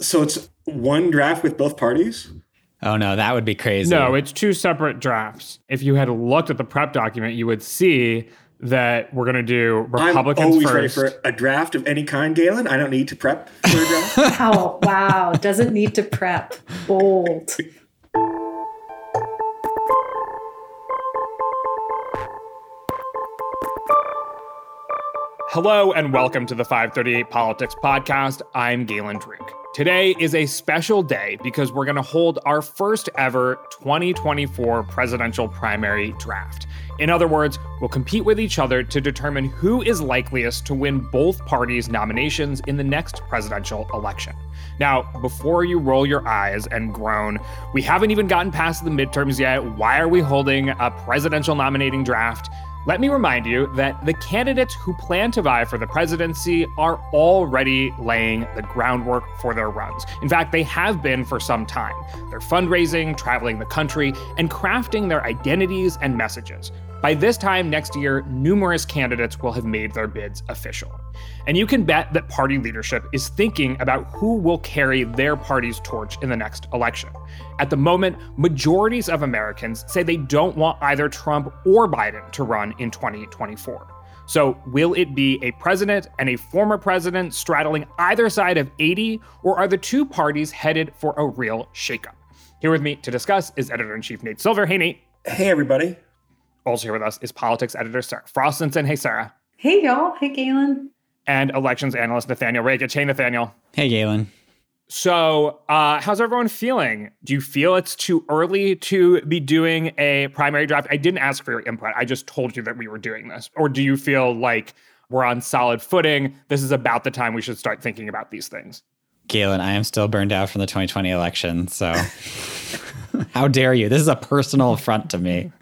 So it's one draft with both parties? Oh no, that would be crazy. No, it's two separate drafts. If you had looked at the prep document, you would see that we're going to do Republicans I'm always first. ready for a draft of any kind, Galen. I don't need to prep for a draft. Wow, oh, wow. Doesn't need to prep. Bold. Hello and welcome to the 538 Politics Podcast. I'm Galen Druk. Today is a special day because we're going to hold our first ever 2024 presidential primary draft. In other words, we'll compete with each other to determine who is likeliest to win both parties' nominations in the next presidential election. Now, before you roll your eyes and groan, we haven't even gotten past the midterms yet. Why are we holding a presidential nominating draft? Let me remind you that the candidates who plan to vie for the presidency are already laying the groundwork for their runs. In fact, they have been for some time. They're fundraising, traveling the country, and crafting their identities and messages. By this time next year, numerous candidates will have made their bids official. And you can bet that party leadership is thinking about who will carry their party's torch in the next election. At the moment, majorities of Americans say they don't want either Trump or Biden to run in 2024. So, will it be a president and a former president straddling either side of 80, or are the two parties headed for a real shakeup? Here with me to discuss is editor in chief Nate Silver. Hey, Nate. hey, everybody. Also here with us is politics editor Sarah Frostinson. Hey, Sarah. Hey, y'all. Hey, Galen. And elections analyst Nathaniel Rakich. Hey, Nathaniel. Hey, Galen. So, uh, how's everyone feeling? Do you feel it's too early to be doing a primary draft? I didn't ask for your input. I just told you that we were doing this. Or do you feel like we're on solid footing? This is about the time we should start thinking about these things. Galen, I am still burned out from the 2020 election, so how dare you? This is a personal affront to me.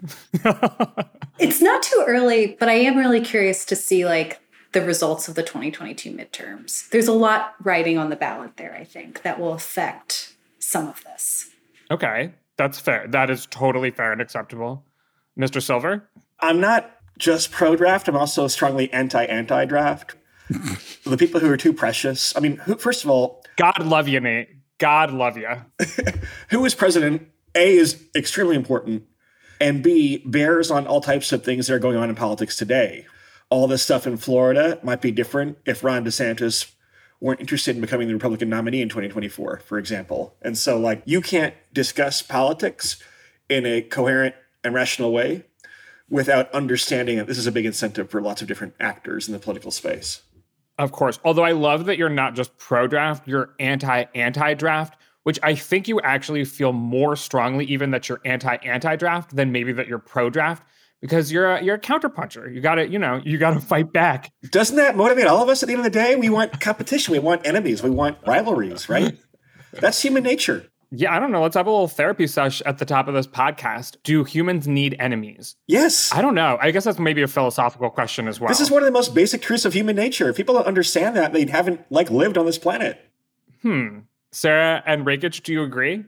It's not too early, but I am really curious to see like the results of the 2022 midterms. There's a lot riding on the ballot there, I think, that will affect some of this. Okay, that's fair. That is totally fair and acceptable. Mr. Silver? I'm not just pro draft, I'm also strongly anti anti draft. the people who are too precious. I mean, who, first of all, God love you, Nate. God love you. who is president, A, is extremely important, and B, bears on all types of things that are going on in politics today. All this stuff in Florida might be different if Ron DeSantis weren't interested in becoming the Republican nominee in 2024, for example. And so, like, you can't discuss politics in a coherent and rational way without understanding that this is a big incentive for lots of different actors in the political space. Of course. Although I love that you're not just pro draft, you're anti anti draft, which I think you actually feel more strongly even that you're anti anti draft than maybe that you're pro draft because you're a, you're a counterpuncher. You got to, you know, you got to fight back. Doesn't that motivate all of us at the end of the day? We want competition, we want enemies, we want rivalries, right? That's human nature. Yeah, I don't know. Let's have a little therapy sesh at the top of this podcast. Do humans need enemies? Yes. I don't know. I guess that's maybe a philosophical question as well. This is one of the most basic truths of human nature. If people don't understand that, they haven't like lived on this planet. Hmm. Sarah and Rakich, do you agree?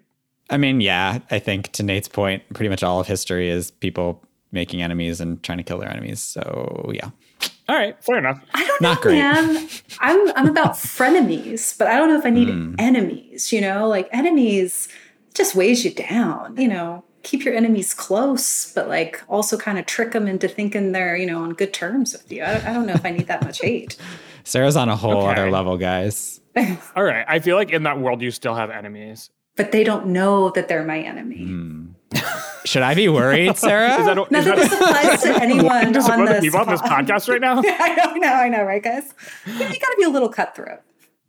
I mean, yeah, I think to Nate's point, pretty much all of history is people making enemies and trying to kill their enemies. So, yeah. All right, fair enough. I don't Not know, great. man. I'm I'm about frenemies, but I don't know if I need Hmm. enemies, you know? Like enemies just weighs you down, you know. Keep your enemies close, but like also kind of trick them into thinking they're, you know, on good terms with you. I don't, I don't know if I need that much hate. Sarah's on a whole Okay. other level, guys. All right. I feel like in that world, you still have enemies. but they don't know that they're my enemy. Hmm. Should I be worried, Sarah? Is that, Not is that this applies to anyone on other this, people on this podcast right now? I know, I know, I know, right, guys? You got to be a little cutthroat.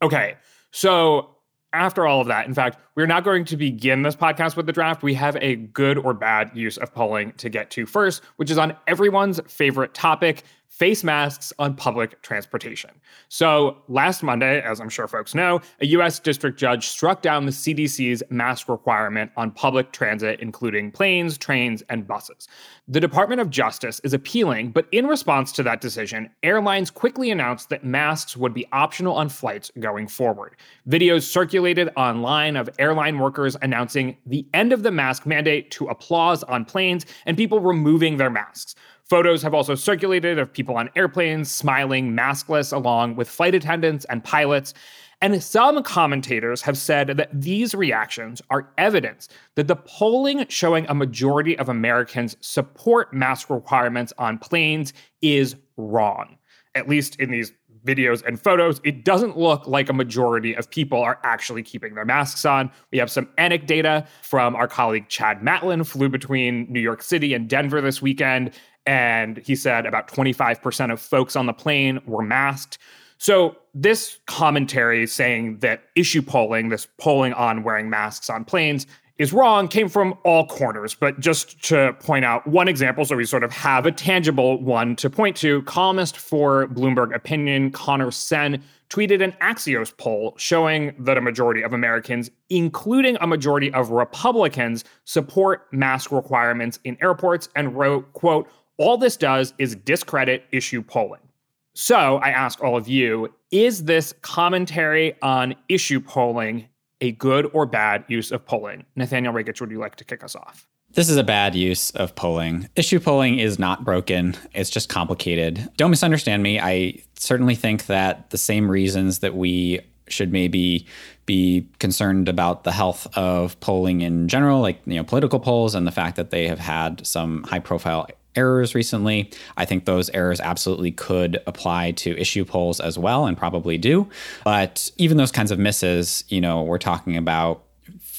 Okay. So after all of that, in fact, we're not going to begin this podcast with the draft. We have a good or bad use of polling to get to first, which is on everyone's favorite topic face masks on public transportation. So, last Monday, as I'm sure folks know, a US district judge struck down the CDC's mask requirement on public transit, including planes, trains, and buses. The Department of Justice is appealing, but in response to that decision, airlines quickly announced that masks would be optional on flights going forward. Videos circulated online of airline workers announcing the end of the mask mandate to applause on planes and people removing their masks. Photos have also circulated of people on airplanes smiling maskless along with flight attendants and pilots. And some commentators have said that these reactions are evidence that the polling showing a majority of Americans support mask requirements on planes is wrong. At least in these videos and photos, it doesn't look like a majority of people are actually keeping their masks on. We have some anecdata from our colleague Chad Matlin, flew between New York City and Denver this weekend. And he said about 25% of folks on the plane were masked. So, this commentary saying that issue polling, this polling on wearing masks on planes, is wrong came from all corners. But just to point out one example, so we sort of have a tangible one to point to, columnist for Bloomberg Opinion, Conor Sen, tweeted an Axios poll showing that a majority of Americans, including a majority of Republicans, support mask requirements in airports and wrote, quote, all this does is discredit issue polling. So I ask all of you is this commentary on issue polling a good or bad use of polling? Nathaniel Rakich, would you like to kick us off? This is a bad use of polling. Issue polling is not broken, it's just complicated. Don't misunderstand me. I certainly think that the same reasons that we should maybe be concerned about the health of polling in general, like you know political polls, and the fact that they have had some high profile errors recently. I think those errors absolutely could apply to issue polls as well and probably do. But even those kinds of misses, you know, we're talking about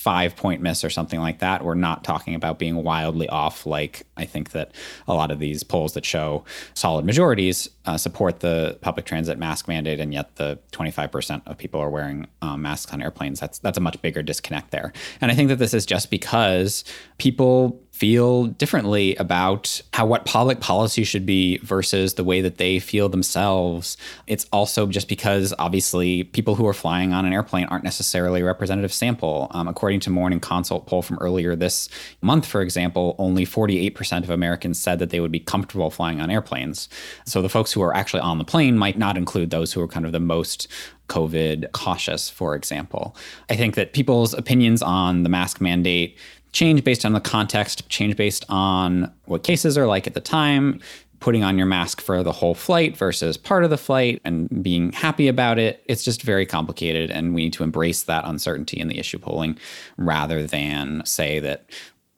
five point miss or something like that. We're not talking about being wildly off, like I think that a lot of these polls that show solid majorities uh, support the public transit mask mandate, and yet the 25% of people are wearing um, masks on airplanes. That's that's a much bigger disconnect there. And I think that this is just because people feel differently about how what public policy should be versus the way that they feel themselves. It's also just because obviously people who are flying on an airplane aren't necessarily a representative sample. Um, according to Morning Consult poll from earlier this month, for example, only 48% of Americans said that they would be comfortable flying on airplanes. So the folks who are actually on the plane might not include those who are kind of the most COVID cautious, for example. I think that people's opinions on the mask mandate change based on the context, change based on what cases are like at the time, putting on your mask for the whole flight versus part of the flight and being happy about it. It's just very complicated. And we need to embrace that uncertainty in the issue polling rather than say that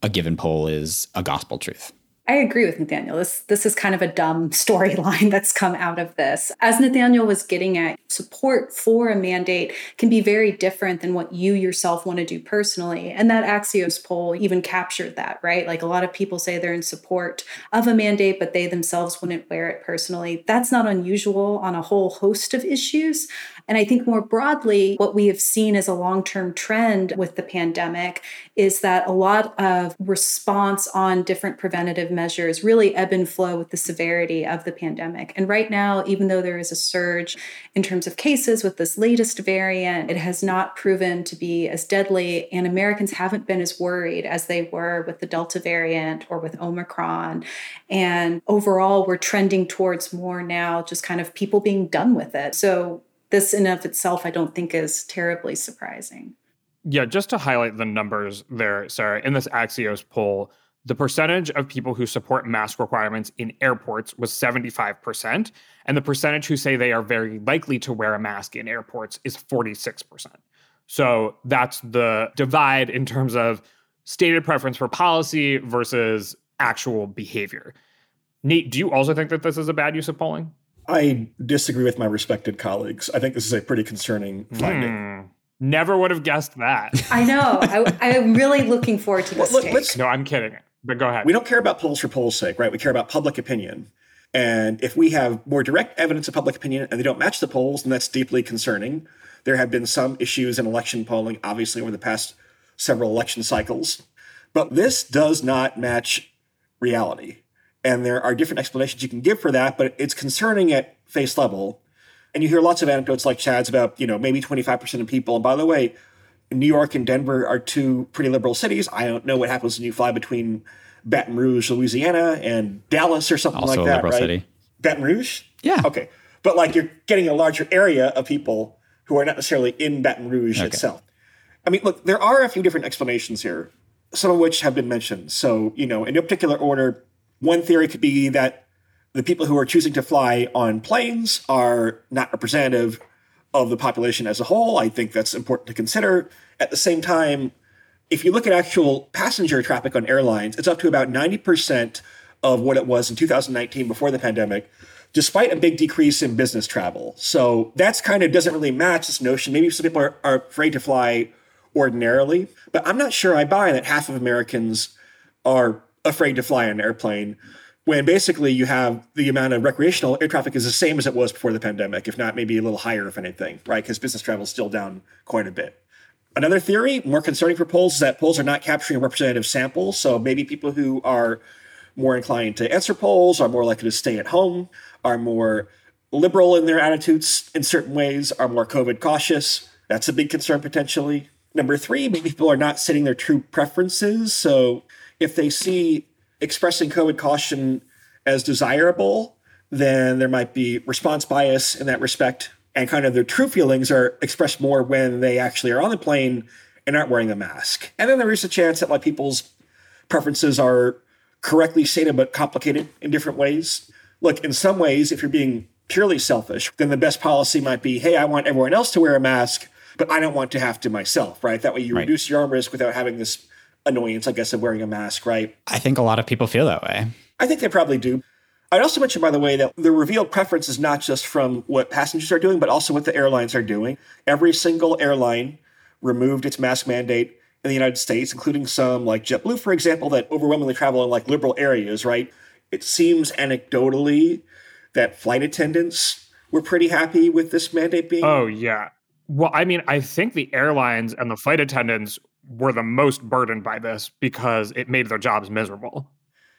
a given poll is a gospel truth. I agree with Nathaniel. This this is kind of a dumb storyline that's come out of this. As Nathaniel was getting at, support for a mandate can be very different than what you yourself want to do personally. And that Axios poll even captured that, right? Like a lot of people say they're in support of a mandate, but they themselves wouldn't wear it personally. That's not unusual on a whole host of issues. And I think more broadly, what we have seen as a long term trend with the pandemic is that a lot of response on different preventative measures really ebb and flow with the severity of the pandemic. And right now, even though there is a surge in terms of cases with this latest variant, it has not proven to be as deadly, and Americans haven't been as worried as they were with the Delta variant or with Omicron. And overall, we're trending towards more now just kind of people being done with it. So this in of itself, I don't think is terribly surprising. Yeah, just to highlight the numbers there, Sarah, in this Axios poll, the percentage of people who support mask requirements in airports was 75%, and the percentage who say they are very likely to wear a mask in airports is 46%. So that's the divide in terms of stated preference for policy versus actual behavior. Nate, do you also think that this is a bad use of polling? I disagree with my respected colleagues. I think this is a pretty concerning finding. Hmm. Never would have guessed that. I know. I, am really looking forward to this. Well, look, no, I'm kidding. But go ahead. We don't care about polls for polls' sake, right? We care about public opinion. And if we have more direct evidence of public opinion and they don't match the polls, then that's deeply concerning. There have been some issues in election polling, obviously, over the past several election cycles. But this does not match reality. And there are different explanations you can give for that, but it's concerning at face level. And you hear lots of anecdotes like Chad's about, you know, maybe 25% of people. And by the way, New York and Denver are two pretty liberal cities. I don't know what happens when you fly between Baton Rouge, Louisiana, and Dallas or something also like that, liberal right? City. Baton Rouge? Yeah. Okay. But like you're getting a larger area of people who are not necessarily in Baton Rouge okay. itself. I mean, look, there are a few different explanations here, some of which have been mentioned. So, you know, in no particular order, one theory could be that the people who are choosing to fly on planes are not representative of the population as a whole. I think that's important to consider. At the same time, if you look at actual passenger traffic on airlines, it's up to about 90% of what it was in 2019 before the pandemic, despite a big decrease in business travel. So that's kind of doesn't really match this notion. Maybe some people are, are afraid to fly ordinarily, but I'm not sure I buy that half of Americans are afraid to fly an airplane when basically you have the amount of recreational air traffic is the same as it was before the pandemic, if not maybe a little higher, if anything, right? Because business travel is still down quite a bit. Another theory, more concerning for polls, is that polls are not capturing a representative sample. So maybe people who are more inclined to answer polls are more likely to stay at home, are more liberal in their attitudes in certain ways, are more COVID cautious. That's a big concern potentially. Number three, maybe people are not setting their true preferences. So if they see expressing COVID caution as desirable, then there might be response bias in that respect and kind of their true feelings are expressed more when they actually are on the plane and aren't wearing a mask. And then there is a chance that like people's preferences are correctly stated but complicated in different ways. Look, in some ways, if you're being purely selfish, then the best policy might be, hey, I want everyone else to wear a mask, but I don't want to have to myself, right? That way you right. reduce your own risk without having this annoyance, I guess, of wearing a mask, right? I think a lot of people feel that way. I think they probably do. I'd also mention, by the way, that the revealed preference is not just from what passengers are doing, but also what the airlines are doing. Every single airline removed its mask mandate in the United States, including some like JetBlue, for example, that overwhelmingly travel in like liberal areas, right? It seems anecdotally that flight attendants were pretty happy with this mandate being. Oh, yeah. Well, I mean, I think the airlines and the flight attendants were the most burdened by this because it made their jobs miserable.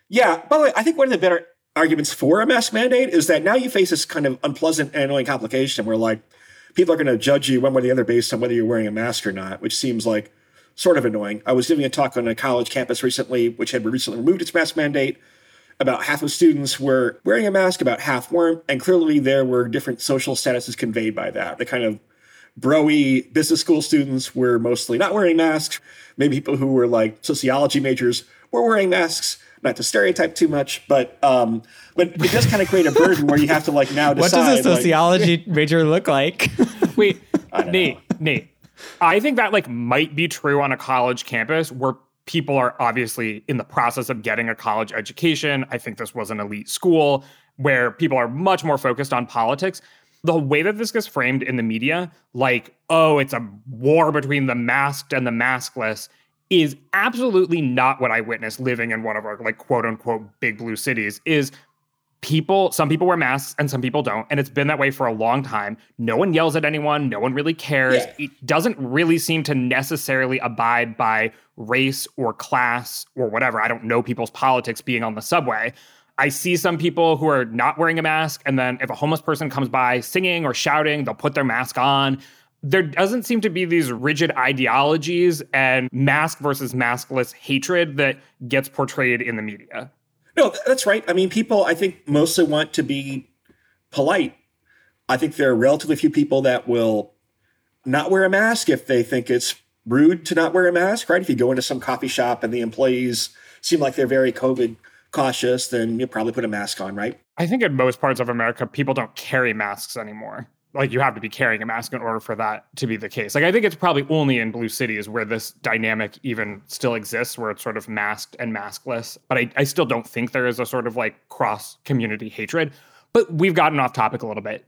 Yeah. By the way, I think one of the better arguments for a mask mandate is that now you face this kind of unpleasant and annoying complication where like people are going to judge you one way or the other based on whether you're wearing a mask or not, which seems like sort of annoying. I was giving a talk on a college campus recently, which had recently removed its mask mandate. About half of students were wearing a mask, about half weren't, and clearly there were different social statuses conveyed by that. The kind of broy business school students were mostly not wearing masks. Maybe people who were like sociology majors were wearing masks not to stereotype too much, but um, but it does kind of create a burden where you have to like now decide. What does a sociology like, major look like? Wait, Nate, Nate, I think that like might be true on a college campus where people are obviously in the process of getting a college education. I think this was an elite school where people are much more focused on politics. The way that this gets framed in the media, like, oh, it's a war between the masked and the maskless, is absolutely not what I witnessed living in one of our like quote unquote big blue cities is people some people wear masks and some people don't and it's been that way for a long time. No one yells at anyone. No one really cares. Yeah. it doesn't really seem to necessarily abide by race or class or whatever. I don't know people's politics being on the subway I see some people who are not wearing a mask, and then if a homeless person comes by singing or shouting, they'll put their mask on there doesn't seem to be these rigid ideologies and mask versus maskless hatred that gets portrayed in the media. No, that's right. I mean, people, I think, mostly want to be polite. I think there are relatively few people that will not wear a mask if they think it's rude to not wear a mask, right? If you go into some coffee shop and the employees seem like they're very COVID cautious, then you'll probably put a mask on, right? I think in most parts of America, people don't carry masks anymore like you have to be carrying a mask in order for that to be the case. Like I think it's probably only in blue cities where this dynamic even still exists, where it's sort of masked and maskless. But I, I still don't think there is a sort of like cross community hatred. But we've gotten off topic a little bit.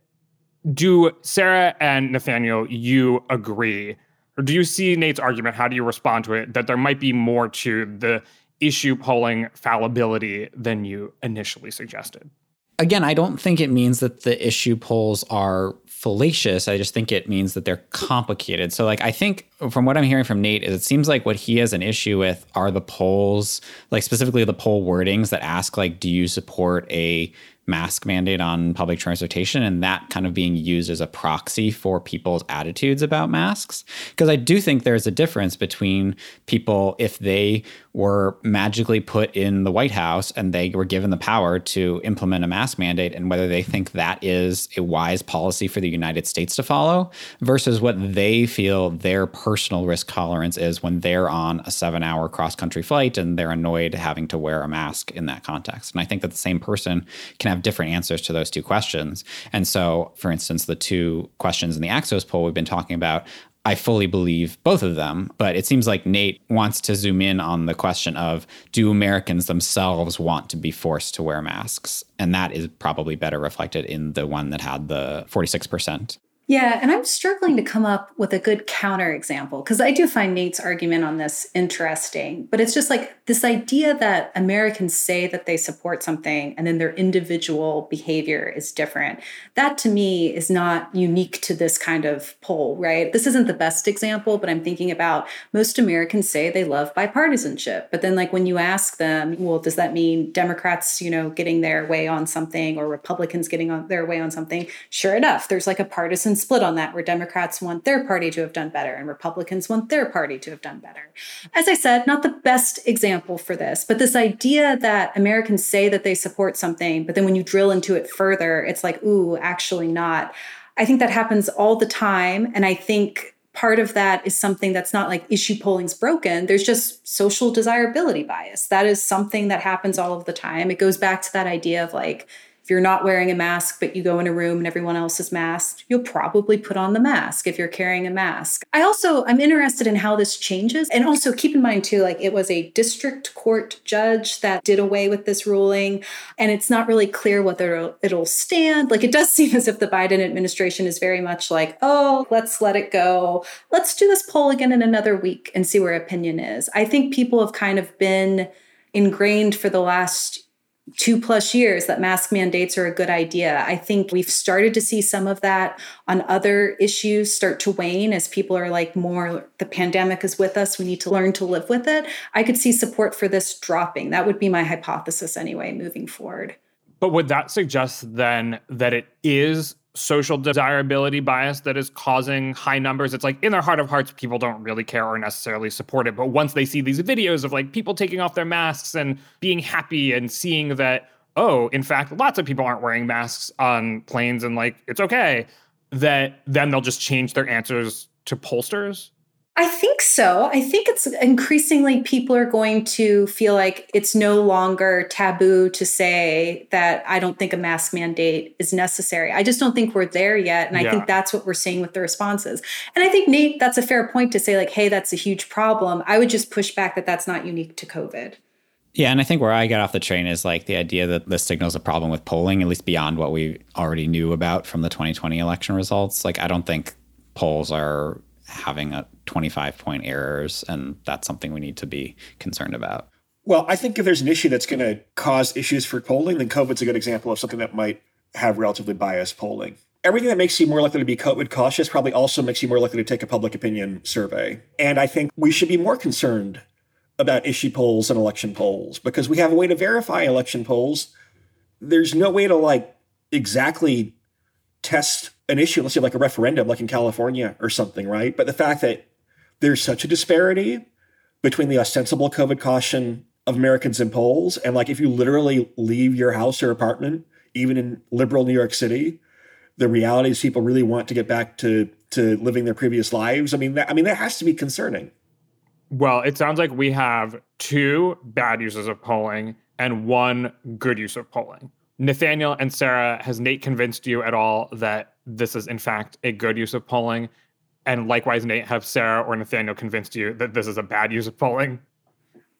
Do Sarah and Nathaniel, you agree? Or do you see Nate's argument? How do you respond to it? That there might be more to the issue polling fallibility than you initially suggested? Again, I don't think it means that the issue polls are fallacious. I just think it means that they're complicated. So, like, I think from what I'm hearing from Nate is it seems like what he has an issue with are the polls, like specifically the poll wordings that ask, like, do you support a mask mandate on public transportation and that kind of being used as a proxy for people's attitudes about masks because i do think there's a difference between people if they were magically put in the White House and they were given the power to implement a mask mandate and whether they think that is a wise policy for the United States to follow versus what they feel their personal risk tolerance is when they're on a seven hour cross country flight and they're annoyed having to wear a mask in that context. And I think that the same person can have different answers to those two questions. And so, for instance, the two questions in the Axios poll we've been talking about I fully believe both of them, but it seems like Nate wants to zoom in on the question of do Americans themselves want to be forced to wear masks? And that is probably better reflected in the one that had the 46%. Yeah, and I'm struggling to come up with a good counterexample because I do find Nate's argument on this interesting. But it's just like this idea that Americans say that they support something and then their individual behavior is different. That to me is not unique to this kind of poll, right? This isn't the best example, but I'm thinking about most Americans say they love bipartisanship. But then, like, when you ask them, well, does that mean Democrats, you know, getting their way on something or Republicans getting on their way on something? Sure enough, there's like a partisan split on that where Democrats want their party to have done better and Republicans want their party to have done better. As I said, not the best example for this, but this idea that Americans say that they support something, but then when you drill into it further, it's like, ooh, actually not. I think that happens all the time. And I think part of that is something that's not like issue polling's broken. There's just social desirability bias. That is something that happens all of the time. It goes back to that idea of like, if you're not wearing a mask, but you go in a room and everyone else is masked, you'll probably put on the mask if you're carrying a mask. I also, I'm interested in how this changes. And also keep in mind, too, like it was a district court judge that did away with this ruling. And it's not really clear whether it'll stand. Like it does seem as if the Biden administration is very much like, oh, let's let it go. Let's do this poll again in another week and see where opinion is. I think people have kind of been ingrained for the last two plus years that mask mandates are a good idea. I think we've started to see some of that on other issues start to wane as people are like, more the pandemic is with us. We need to learn to live with it. I could see support for this dropping. That would be my hypothesis anyway, moving forward. But would that suggest then that it is social desirability bias that is causing high numbers. It's like in their heart of hearts, people don't really care or necessarily support it. But once they see these videos of like people taking off their masks and being happy and seeing that, oh, in fact, lots of people aren't wearing masks on planes and like it's okay, that then they'll just change their answers to pollsters. I think so. I think it's increasingly people are going to feel like it's no longer taboo to say that I don't think a mask mandate is necessary. I just don't think we're there yet. And yeah. I think that's what we're seeing with the responses. And I think, Nate, that's a fair point to say, like, hey, that's a huge problem. I would just push back that that's not unique to COVID. Yeah, and I think where I got off the train is like the idea that this signals a problem with polling, at least beyond what we already knew about from the 2020 election results. Like, I don't think polls are having a 25 point errors, and that's something we need to be concerned about. Well, I think if there's an issue that's going to cause issues for polling, then COVID's a good example of something that might have relatively biased polling. Everything that makes you more likely to be COVID cautious probably also makes you more likely to take a public opinion survey. And I think we should be more concerned about issue polls and election polls because we have a way to verify election polls. There's no way to like exactly test an issue, let's say like a referendum, like in California or something, right? But the fact that there's such a disparity between the ostensible COVID caution of Americans in polls and like if you literally leave your house or apartment, even in liberal New York City, the reality is people really want to get back to to living their previous lives. I mean, that, I mean that has to be concerning. Well, it sounds like we have two bad uses of polling and one good use of polling. Nathaniel and Sarah, has Nate convinced you at all that this is in fact a good use of polling? And likewise, Nate, have Sarah or Nathaniel convinced you that this is a bad use of polling?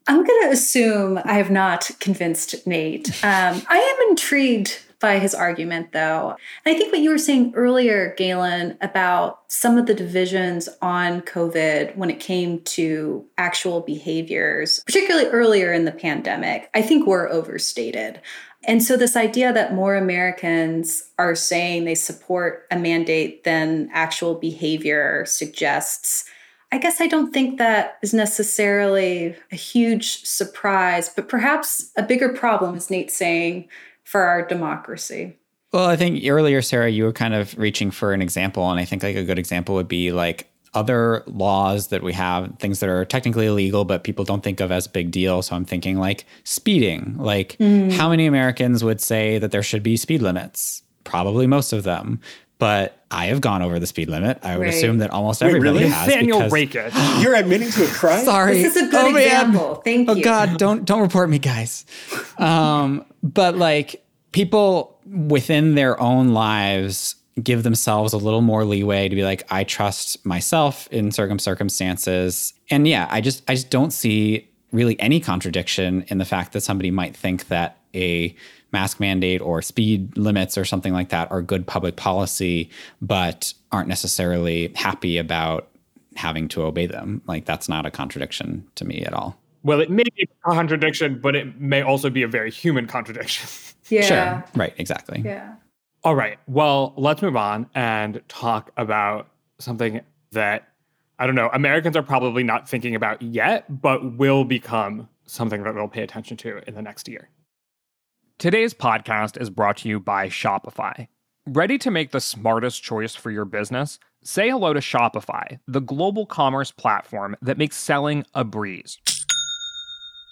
I'm going to assume I have not convinced Nate. Um, I am intrigued by his argument, though. And I think what you were saying earlier, Galen, about some of the divisions on COVID when it came to actual behaviors, particularly earlier in the pandemic, I think were overstated. And so, this idea that more Americans are saying they support a mandate than actual behavior suggests. I guess I don't think that is necessarily a huge surprise, but perhaps a bigger problem, as Nate's saying, for our democracy. Well, I think earlier, Sarah, you were kind of reaching for an example. And I think like a good example would be like other laws that we have, things that are technically illegal, but people don't think of as a big deal. So I'm thinking like speeding. Like, mm. how many Americans would say that there should be speed limits? Probably most of them. But I have gone over the speed limit. I would right. assume that almost Wait, everybody really? has. Nathaniel Rakich. You're admitting to a crime. Sorry. This is a good oh, example. Man. Thank you. Oh God, don't don't report me, guys. Um, but like people within their own lives give themselves a little more leeway to be like i trust myself in certain circumstances. And yeah i just i just don't see really any contradiction in the fact that somebody might think that a mask mandate or speed limits or something like that are good public policy but aren't necessarily happy about having to obey them. Like that's not a contradiction to me at all. Well it may be a contradiction but it may also be a very human contradiction. Yeah. Sure. Right. Exactly. Yeah all right. Well, let's move on and talk about something that I don't know, Americans are probably not thinking about yet, but will become something that they'll pay attention to in the next year. Today's podcast is brought to you by Shopify. Ready to make the smartest choice for your business? Say hello to Shopify, the global commerce platform that makes selling a breeze.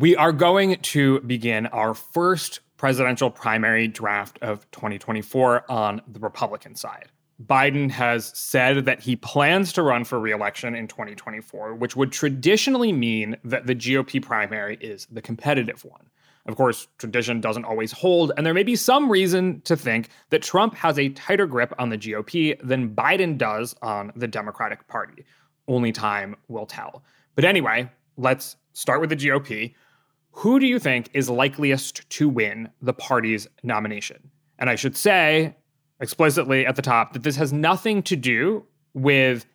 We are going to begin our first presidential primary draft of 2024 on the Republican side. Biden has said that he plans to run for reelection in 2024, which would traditionally mean that the GOP primary is the competitive one. Of course, tradition doesn't always hold, and there may be some reason to think that Trump has a tighter grip on the GOP than Biden does on the Democratic Party. Only time will tell. But anyway, let's start with the GOP. Who do you think is likeliest to win the party's nomination? And I should say explicitly at the top that this has nothing to do with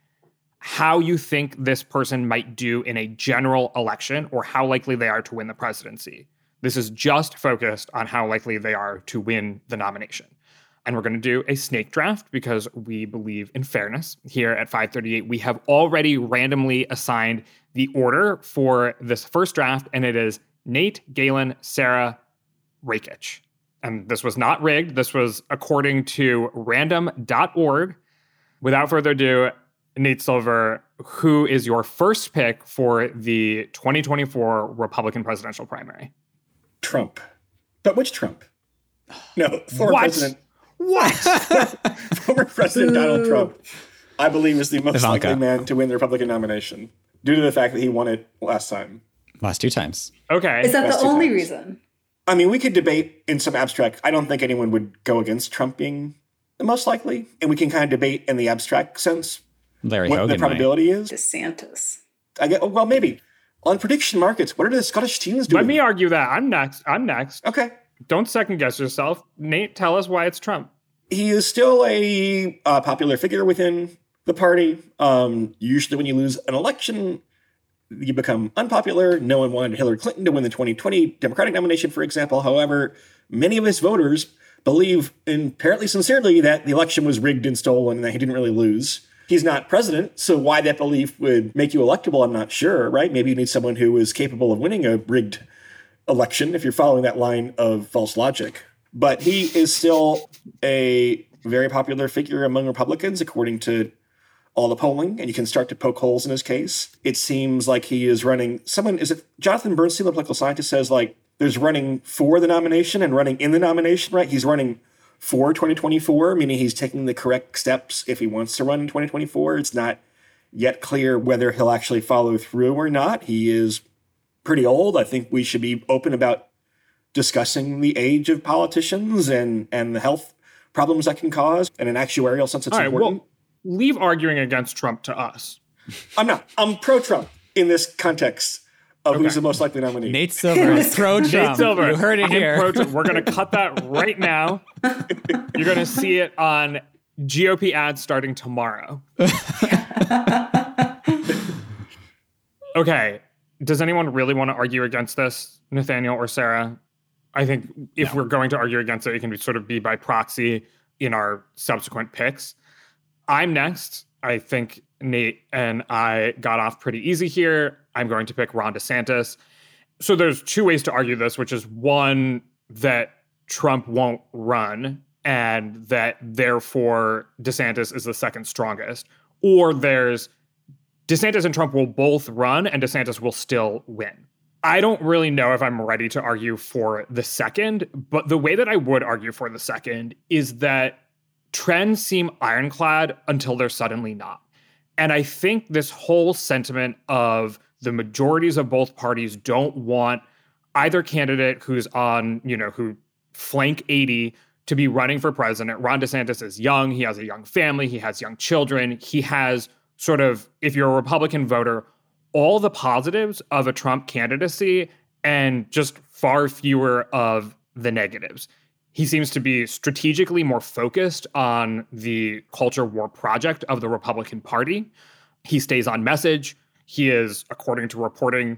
how you think this person might do in a general election or how likely they are to win the presidency. This is just focused on how likely they are to win the nomination. And we're going to do a snake draft because we believe in fairness here at 538. We have already randomly assigned the order for this first draft, and it is Nate, Galen, Sarah, Rakich. And this was not rigged. This was according to random.org. Without further ado, Nate Silver, who is your first pick for the 2024 Republican presidential primary? Trump. But which Trump? No, former what? president. What? former President Donald Trump, I believe, is the most Ivanka. likely man to win the Republican nomination due to the fact that he won it last time. Last two times. Okay. Is that Last the only times. reason? I mean, we could debate in some abstract. I don't think anyone would go against Trump being the most likely, and we can kind of debate in the abstract sense Larry what Hogan. the probability is. DeSantis. I get well, maybe on prediction markets. What are the Scottish teams doing? Let me argue that. I'm next. I'm next. Okay, Don't second guess yourself. Nate, tell us why it's Trump. he is still a uh, popular figure within the party. Um, usually, when you lose an election, you become unpopular. No one wanted Hillary Clinton to win the 2020 Democratic nomination, for example. However, many of his voters believe, and apparently sincerely, that the election was rigged and stolen and that he didn't really lose. He's not president, so why that belief would make you electable, I'm not sure, right? Maybe you need someone who is capable of winning a rigged election if you're following that line of false logic. But he is still a very popular figure among Republicans, according to all the polling, and you can start to poke holes in his case. It seems like he is running. Someone is it Jonathan Bernstein, the political scientist, says like there's running for the nomination and running in the nomination. Right? He's running for 2024, meaning he's taking the correct steps if he wants to run in 2024. It's not yet clear whether he'll actually follow through or not. He is pretty old. I think we should be open about discussing the age of politicians and and the health problems that can cause. In an actuarial sense, it's All right, important. well, leave arguing against Trump to us. I'm not. I'm pro Trump in this context of who's the most likely nominee. Nate Silver is pro Trump. Nate Silver, You heard it I'm here. pro Trump. We're going to cut that right now. You're going to see it on GOP ads starting tomorrow. okay. Does anyone really want to argue against this, Nathaniel or Sarah? I think if we're going to argue against it, it can be sort of be by proxy in our subsequent picks. I'm next. I think Nate and I got off pretty easy here. I'm going to pick Ron DeSantis. So there's two ways to argue this, which is one that Trump won't run and that therefore DeSantis is the second strongest. Or there's DeSantis and Trump will both run and DeSantis will still win. I don't really know if I'm ready to argue for the second, but the way that I would argue for the second is that trends seem ironclad until they're suddenly not. And I think this whole sentiment of the majorities of both parties don't want either candidate who's on, you know, who flank 80 to be running for president. Ron DeSantis is young, he has a young family, he has young children, he has sort of, if you're a Republican voter, all the positives of a Trump candidacy and just far fewer of the negatives. He seems to be strategically more focused on the culture war project of the Republican Party. He stays on message. He is, according to reporting,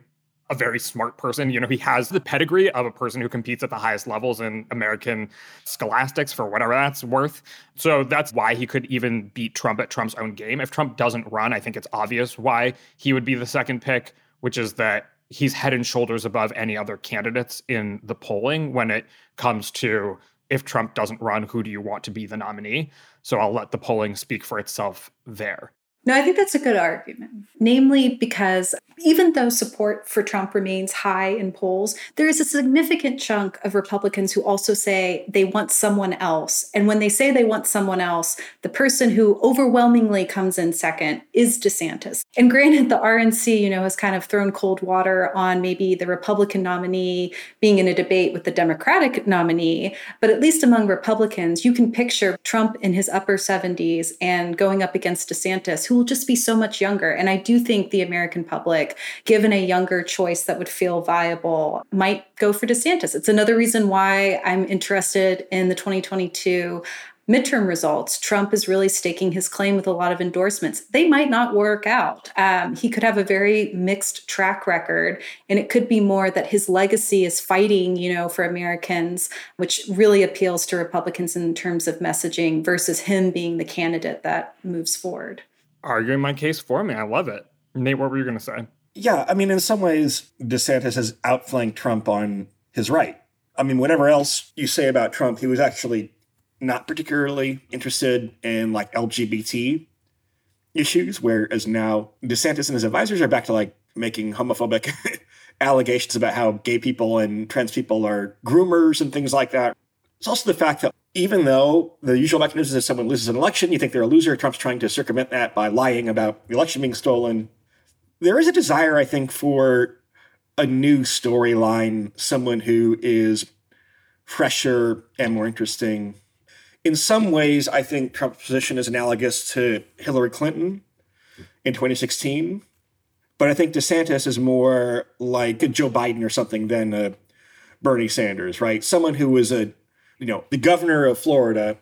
a very smart person. You know, he has the pedigree of a person who competes at the highest levels in American scholastics for whatever that's worth. So that's why he could even beat Trump at Trump's own game. If Trump doesn't run, I think it's obvious why he would be the second pick, which is that he's head and shoulders above any other candidates in the polling when it comes to if Trump doesn't run, who do you want to be the nominee? So I'll let the polling speak for itself there. No, I think that's a good argument. Namely, because even though support for Trump remains high in polls, there is a significant chunk of Republicans who also say they want someone else. And when they say they want someone else, the person who overwhelmingly comes in second is DeSantis. And granted, the RNC, you know, has kind of thrown cold water on maybe the Republican nominee being in a debate with the Democratic nominee, but at least among Republicans, you can picture Trump in his upper 70s and going up against DeSantis, who will just be so much younger. And I do think the American public, given a younger choice that would feel viable, might go for DeSantis. It's another reason why I'm interested in the 2022 midterm results. Trump is really staking his claim with a lot of endorsements. They might not work out. Um, he could have a very mixed track record, and it could be more that his legacy is fighting, you know, for Americans, which really appeals to Republicans in terms of messaging versus him being the candidate that moves forward. Arguing my case for me. I love it. Nate, what were you going to say? Yeah, I mean, in some ways, DeSantis has outflanked Trump on his right. I mean, whatever else you say about Trump, he was actually not particularly interested in like LGBT issues, whereas now DeSantis and his advisors are back to like making homophobic allegations about how gay people and trans people are groomers and things like that. It's also the fact that even though the usual mechanism is someone loses an election, you think they're a loser, Trump's trying to circumvent that by lying about the election being stolen. There is a desire, I think, for a new storyline, someone who is fresher and more interesting. In some ways, I think Trump's position is analogous to Hillary Clinton in 2016. But I think DeSantis is more like Joe Biden or something than a Bernie Sanders, right? Someone who is a, you know, the governor of Florida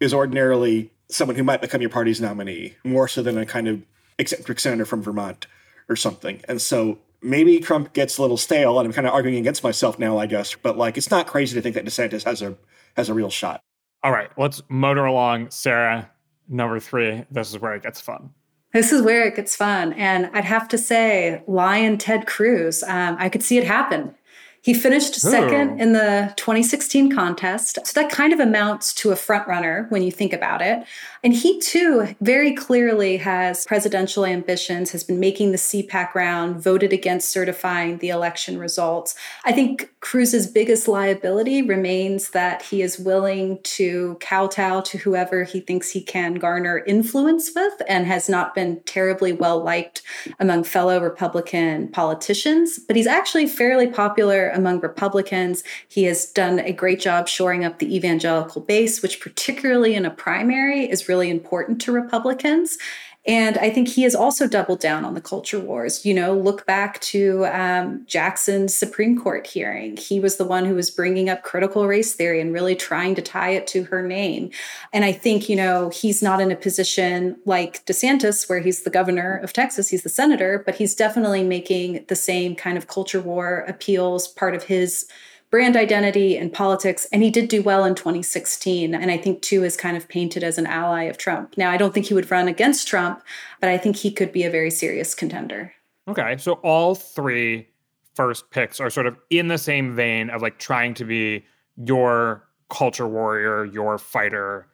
is ordinarily someone who might become your party's nominee, more so than a kind of eccentric senator from Vermont or something. And so maybe Trump gets a little stale, and I'm kind of arguing against myself now, I guess. But like, it's not crazy to think that DeSantis has a has a real shot. All right, let's motor along, Sarah. Number three. This is where it gets fun. This is where it gets fun. And I'd have to say, Lyin' Ted Cruz, um, I could see it happen. He finished second oh. in the 2016 contest. So that kind of amounts to a front runner when you think about it. And he too very clearly has presidential ambitions, has been making the CPAC round, voted against certifying the election results. I think Cruz's biggest liability remains that he is willing to kowtow to whoever he thinks he can garner influence with and has not been terribly well liked among fellow Republican politicians. But he's actually fairly popular among Republicans. He has done a great job shoring up the evangelical base, which, particularly in a primary, is really important to Republicans. And I think he has also doubled down on the culture wars. You know, look back to um, Jackson's Supreme Court hearing. He was the one who was bringing up critical race theory and really trying to tie it to her name. And I think, you know, he's not in a position like DeSantis, where he's the governor of Texas, he's the senator, but he's definitely making the same kind of culture war appeals part of his brand identity and politics. And he did do well in 2016. And I think, too, is kind of painted as an ally of Trump. Now, I don't think he would run against Trump, but I think he could be a very serious contender. Okay. So all three first picks are sort of in the same vein of like trying to be your culture warrior, your fighter,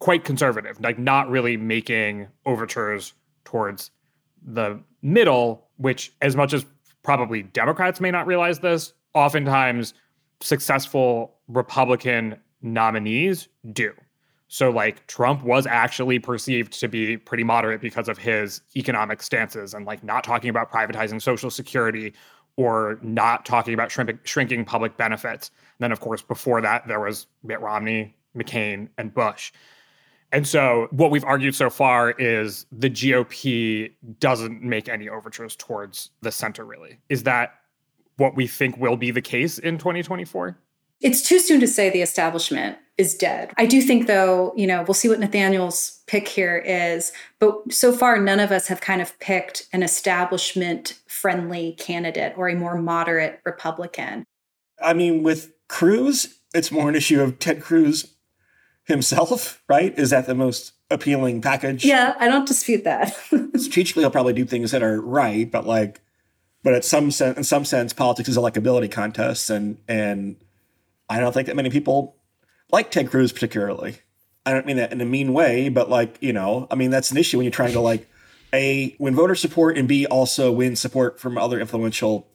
quite conservative, like not really making overtures towards the middle, which, as much as probably Democrats may not realize this, oftentimes successful Republican nominees do. So, like, Trump was actually perceived to be pretty moderate because of his economic stances and, like, not talking about privatizing Social Security or not talking about shrinking public benefits. And then, of course, before that, there was Mitt Romney, McCain, and Bush. And so, what we've argued so far is the GOP doesn't make any overtures towards the center, really. Is that what we think will be the case in 2024? It's too soon to say the establishment is dead. I do think, though, you know, we'll see what Nathaniel's pick here is. But so far, none of us have kind of picked an establishment friendly candidate or a more moderate Republican. I mean, with Cruz, it's more an issue of Ted Cruz himself, right? Is that the most appealing package? Yeah, I don't dispute that. Strategically, he'll probably do things that are right, but like but at some in some sense, politics is a likability contest, and and I don't think that many people like Ted Cruz particularly. I don't mean that in a mean way, but like you know, I mean that's an issue when you're trying to like a win voter support and b also win support from other influential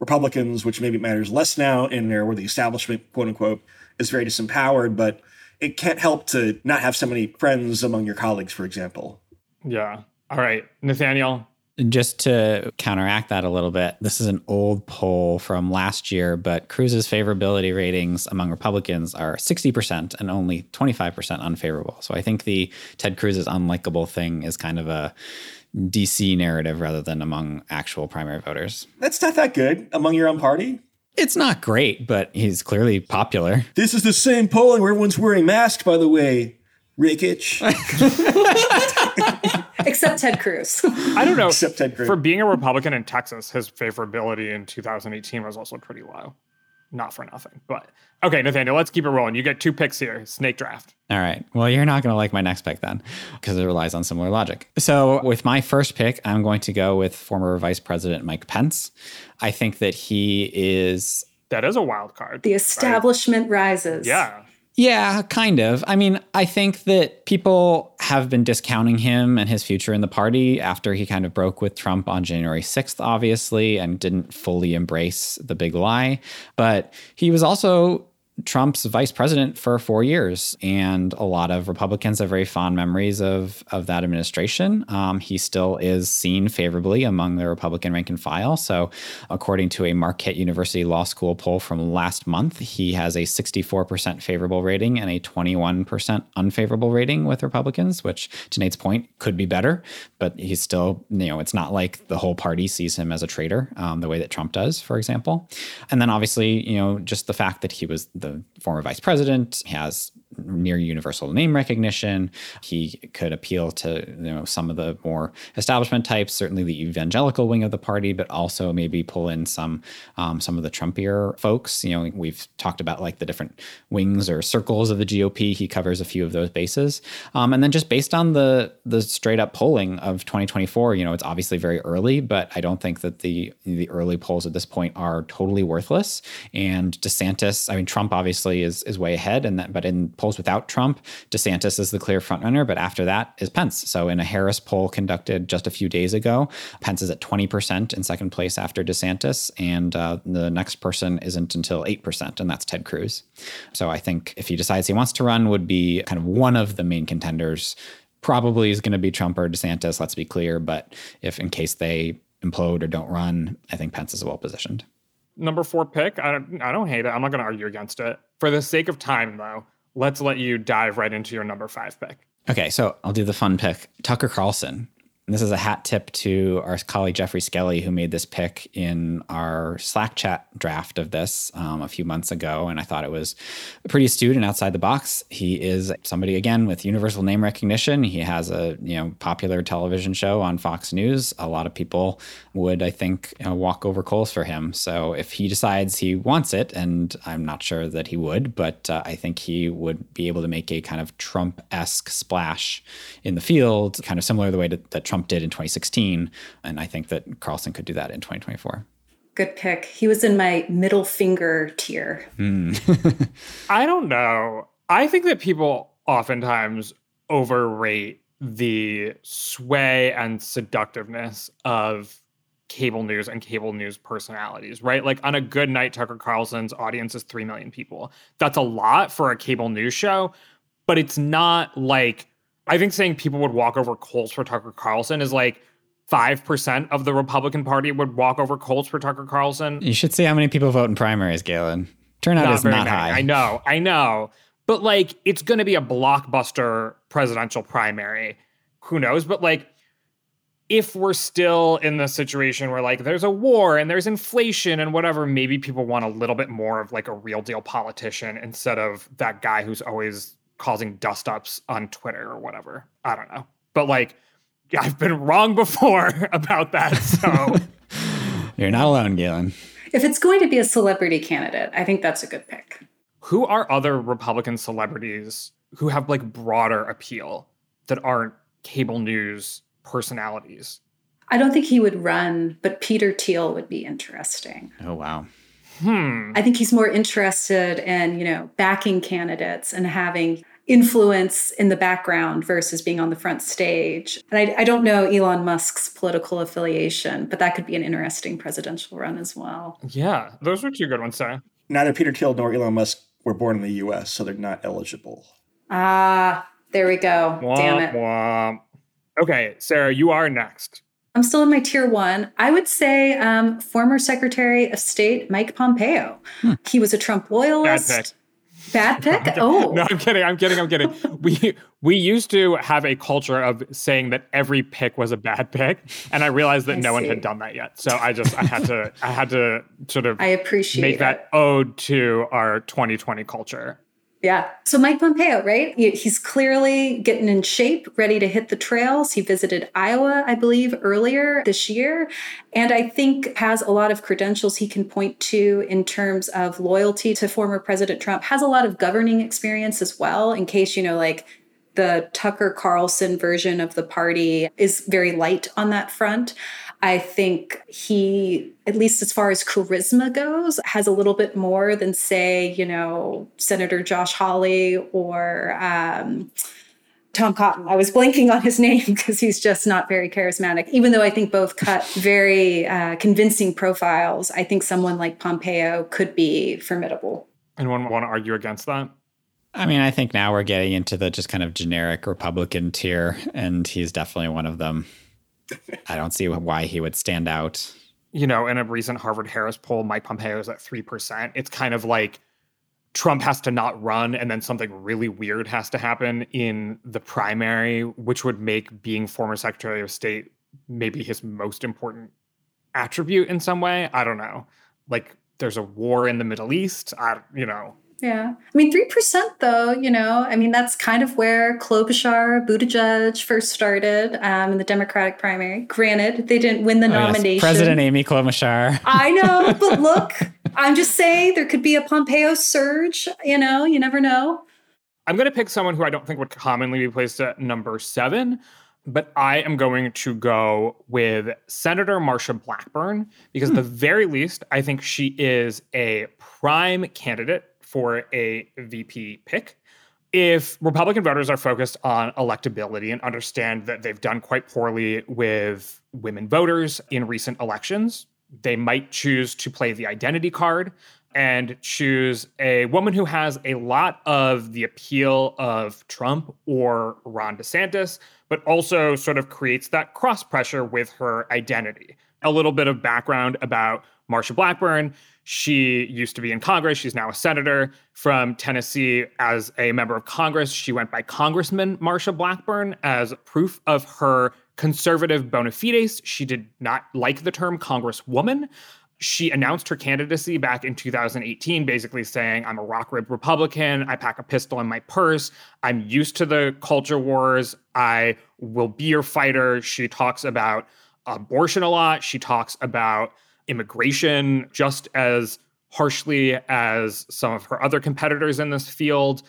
Republicans, which maybe matters less now in there where the establishment, quote unquote, is very disempowered, but it can't help to not have so many friends among your colleagues, for example. Yeah. All right, Nathaniel, just to counteract that a little bit, this is an old poll from last year, but Cruz's favorability ratings among Republicans are 60% and only 25% unfavorable. So I think the Ted Cruz's unlikable thing is kind of a DC narrative rather than among actual primary voters. That's not that good among your own party. It's not great, but he's clearly popular. This is the same polling where everyone's wearing masks, by the way. Rakich. Except Ted Cruz. I don't know. Except Ted Cruz. For being a Republican in Texas, his favorability in 2018 was also pretty low. Not for nothing. But okay, Nathaniel, let's keep it rolling. You get two picks here. Snake draft. All right. Well, you're not going to like my next pick then because it relies on similar logic. So, with my first pick, I'm going to go with former Vice President Mike Pence. I think that he is. That is a wild card. The establishment right? rises. Yeah. Yeah, kind of. I mean, I think that people have been discounting him and his future in the party after he kind of broke with Trump on January 6th, obviously, and didn't fully embrace the big lie. But he was also Trump's vice president for four years, and a lot of Republicans have very fond memories of of that administration. Um, he still is seen favorably among the Republican rank and file. So, according to a Marquette University Law School poll from last month, he has a 64% favorable rating and a 21% unfavorable rating with Republicans, which, to Nate's point, could be better. But he's still, you know, it's not like the whole party sees him as a traitor um, the way that Trump does, for example. And then, obviously, you know, just the fact that he was the former vice president, has near universal name recognition. He could appeal to you know some of the more establishment types, certainly the evangelical wing of the party, but also maybe pull in some um, some of the Trumpier folks. You know, we've talked about like the different wings or circles of the GOP. He covers a few of those bases, um, and then just based on the the straight up polling of 2024, you know, it's obviously very early, but I don't think that the the early polls at this point are totally worthless. And DeSantis, I mean, Trump obviously is is way ahead, and that, but in polls without Trump, DeSantis is the clear frontrunner. But after that is Pence. So in a Harris poll conducted just a few days ago, Pence is at 20% in second place after DeSantis, and uh, the next person isn't until 8%, and that's Ted Cruz. So I think if he decides he wants to run, would be kind of one of the main contenders. Probably is going to be Trump or DeSantis. Let's be clear. But if in case they implode or don't run, I think Pence is well positioned. Number four pick, I don't, I don't hate it. I'm not going to argue against it. For the sake of time, though, let's let you dive right into your number five pick. Okay, so I'll do the fun pick. Tucker Carlson. This is a hat tip to our colleague Geoffrey Skelley, who made this pick in our Slack chat draft of this um, a few months ago. And I thought it was pretty astute and outside the box. He is somebody, again, with universal name recognition. He has a you know popular television show on Fox News. A lot of people would, I think, you know, walk over coals for him. So if he decides he wants it, and I'm not sure that he would, but uh, I think he would be able to make a kind of Trump esque splash in the field, kind of similar to the way that, that Trump did in 2016. And I think that Carlson could do that in 2024. Good pick. He was in my middle finger tier. Mm. I don't know. I think that people oftentimes overrate the sway and seductiveness of cable news and cable news personalities, right? Like on a good night, Tucker Carlson's audience is 3 million people. That's a lot for a cable news show, but it's not like I think saying people would walk over coals for Tucker Carlson is like 5% of the Republican Party would walk over coals for Tucker Carlson. You should see how many people vote in primaries, Galen. Turnout Not is not many. high. I know, I know. But like, it's going to be a blockbuster presidential primary. Who knows? But like, if we're still in the situation where like there's a war and there's inflation and whatever, maybe people want a little bit more of like a real deal politician instead of that guy who's always causing dust ups on Twitter or whatever. I don't know. But like, I've been wrong before about that. So You're not alone, Galen. If it's going to be a celebrity candidate, I think that's a good pick. who are other Republican celebrities who have like broader appeal that aren't cable news personalities? I don't think he would run, but Peter Thiel would be interesting. Oh, wow. Hmm. I think he's more interested in, you know, backing candidates and having influence in the background versus being on the front stage. And I, I don't know Elon Musk's political affiliation, but that could be an interesting presidential run as well. Yeah, those were two good ones, Sarah. Neither Peter Thiel nor Elon Musk were born in the U.S., so they're not eligible. Ah, there we go. Damn it. womp. Okay, Sarah, you are next. I'm still in my tier one. I would say um, former Secretary of State Mike Pompeo. He was a Trump loyalist. Pick? Oh. No, I'm kidding. I'm kidding. I'm kidding. we we used to have a culture of saying that every pick was a bad pick, and I realized that I no one had done that yet. So I just I had to I had to sort of I appreciate make it. that ode to our 2020 culture. Yeah. So Mike Pompeo, right? He's clearly getting in shape, ready to hit the trails. He visited Iowa, I believe, earlier this year. And I think has a lot of credentials he can point to in terms of loyalty to former President Trump, has a lot of governing experience as well, in case, you know, like the Tucker Carlson version of the party is very light on that front. I think he, at least as far as charisma goes, has a little bit more than, say, you know, Senator Josh Hawley or um, Tom Cotton. I was blanking on his name because he's just not very charismatic. Even though I think both cut very uh, convincing profiles, I think someone like Pompeo could be formidable. Anyone want to argue against that? I mean, I think now we're getting into the just kind of generic Republican tier, and he's definitely one of them. I don't see why he would stand out. you know, in a recent Harvard Harris poll, Mike Pompeo is at 3%. It's kind of like Trump has to not run and then something really weird has to happen in the primary, which would make being former Secretary of State maybe his most important attribute in some way. I don't know. Like there's a war in the Middle East. I, you know, Yeah. I mean, 3% though, you know, I mean, that's kind of where Klobuchar, Buttigieg first started um, in the Democratic primary. Granted, they didn't win the Oh, yes. nomination. President Amy Klobuchar. I know, but look, I'm just saying there could be a Pompeo surge, you know, you never know. I'm going to pick someone who I don't think would commonly be placed at number seven, but I am going to go with Senator Marsha Blackburn because, at the very least, I think she is a prime candidate for a VP pick. If Republican voters are focused on electability and understand that they've done quite poorly with women voters in recent elections, they might choose to play the identity card and choose a woman who has a lot of the appeal of Trump or Ron DeSantis, but also sort of creates that cross pressure with her identity. A little bit of background about Marsha Blackburn. She used to be in Congress. She's now a senator from Tennessee. As a member of Congress, she went by Congressman Marsha Blackburn as proof of her conservative bona fides. She did not like the term Congresswoman she announced her candidacy back in 2018, basically saying, I'm a rock ribbed Republican. I pack a pistol in my purse. I'm used to the culture wars. I will be your fighter. She talks about abortion a lot. She talks about immigration just as harshly as some of her other competitors in this field.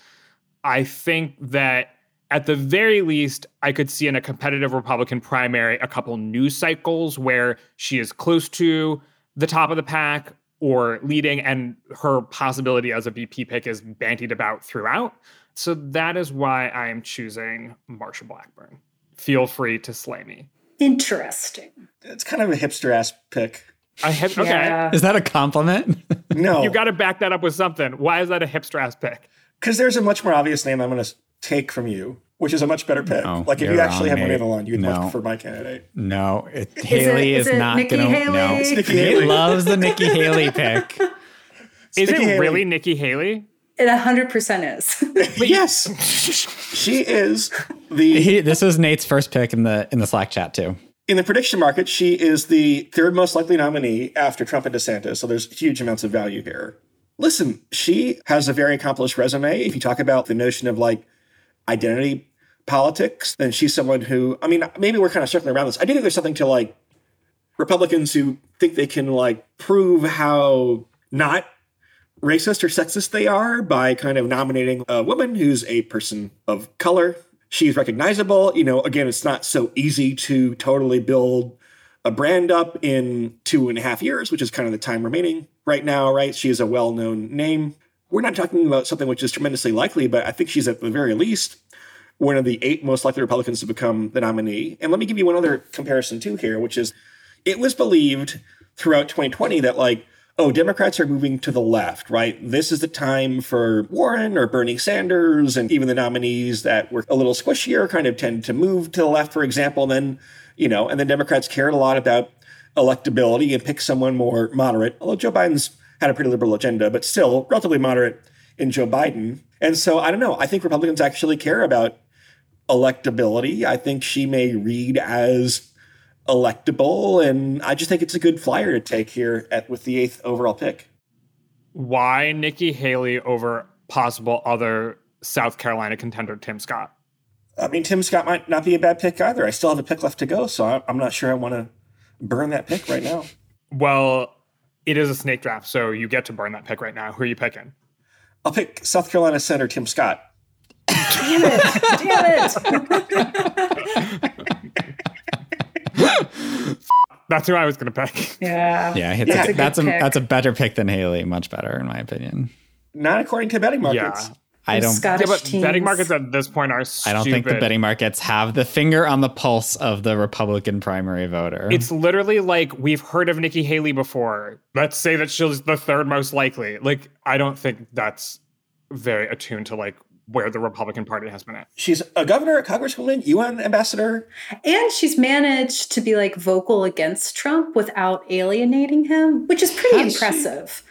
I think that at the very least, I could see in a competitive Republican primary a couple news cycles where she is close to the top of the pack or leading, and her possibility as a VP pick is bantied about throughout. So that is why I am choosing Marsha Blackburn. Feel free to slay me. Interesting. It's kind of a hipster ass pick. I hip- okay. Yeah. Is that a compliment? No, You got to back that up with something. Why is that a hipster ass pick? because there's a much more obvious name I'm going to take from you, which is a much better pick. No, like if you actually wrong, have money Nate. on the line, you'd much No. prefer my candidate. no, it, Haley it- is, is it not going to. Haley? No, It's Nikki Nate Haley. loves the Nikki Haley pick. Is Nikki it Haley. really Nikki Haley? It 100% is. yes, she is the He, this was Nate's first pick in the in the Slack chat too. In the prediction market. She is the third most likely nominee after Trump and DeSantis. So there's huge amounts of value here. Listen, she has a very accomplished resume. If you talk about the notion of like identity politics, then she's someone who, I mean, maybe we're kind of circling around this. I do think there's something to like Republicans who think they can like prove how not racist or sexist they are by kind of nominating a woman who's a person of color. She's recognizable. You know, again, it's not so easy to totally build a brand up in two and a half years, which is kind of the time remaining right now, right? She is a well known name. We're not talking about something which is tremendously likely, but I think she's at the very least one of the eight most likely Republicans to become the nominee. And let me give you one other comparison too here, which is it was believed throughout 2020 that like oh democrats are moving to the left right? This is the time for warren or bernie sanders and even the nominees that were a little squishier kind of tend to move to the left for example and then you know and then democrats cared a lot about electability and pick someone more moderate. Although joe biden's had a pretty liberal agenda but still relatively moderate in joe biden. And so i don't know. I think republicans actually care about electability. I think she may read as electable, and I just think it's a good flyer to take here at with the eighth overall pick. Why Nikki Haley over possible other South Carolina contender Tim Scott? I mean, Tim Scott might not be a bad pick either. I still have a pick left to go, so I- I'm not sure I want to burn that pick right now. Well, it is a snake draft, so you get to burn that pick right now. Who are you picking? I'll pick South Carolina Senator Tim Scott. Damn it. Damn it. That's who I was going to pick. Yeah. Yeah, it's Yeah. a, that's a pick. that's a better pick than Haley. Much better in my opinion. Not according to betting markets. Yeah. I don't. Scottish Yeah, but teams. betting markets at this point are I don't think the betting markets have the finger on the pulse of the Republican primary voter. It's literally like we've heard of Nikki Haley before. Let's say that she's the third most likely. Like, I don't think that's very attuned to like where the Republican Party has been at. She's a governor, a congresswoman, UN ambassador. And she's managed to be like vocal against Trump without alienating him, which is pretty Has she?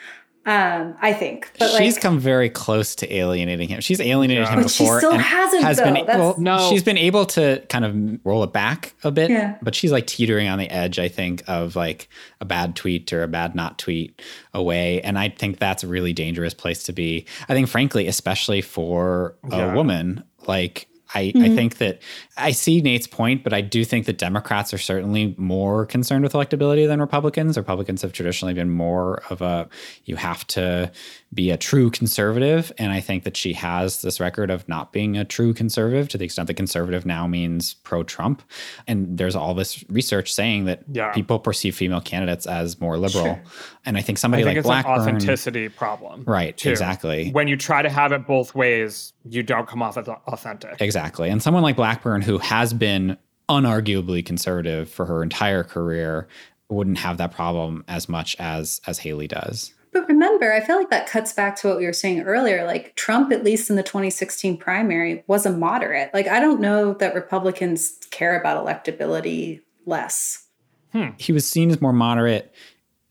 Impressive. Um, I think, but she's like, come very close to alienating him. She's alienated him But she before. still and hasn't, has though. been That's- well, No. She's been able to kind of roll it back a bit, Yeah. but she's like teetering on the edge. I think of like a bad tweet or a bad not tweet away, and I think that's a really dangerous place to be. I think, frankly, especially for a woman, like. I, Mm-hmm. I think that I see Nate's point, but I do think that Democrats are certainly more concerned with electability than Republicans. Republicans have traditionally been more of a you have to be a true conservative. And I think that she has this record of not being a true conservative to the extent that conservative now means pro Trump. And there's all this research saying that Yeah. people perceive female candidates as more liberal. Sure. And I think I somebody think like it's Blackburn. an authenticity problem. Right, too. exactly. When you try to have it both ways, you don't come off as authentic. Exactly. And someone like Blackburn, who has been unarguably conservative for her entire career, wouldn't have that problem as much as as Haley does. But remember, I feel like that cuts back to what we were saying earlier. Like Trump, at least in the 2016 primary, was a moderate. Like I don't know that Republicans care about electability less. Hmm. He was seen as more moderate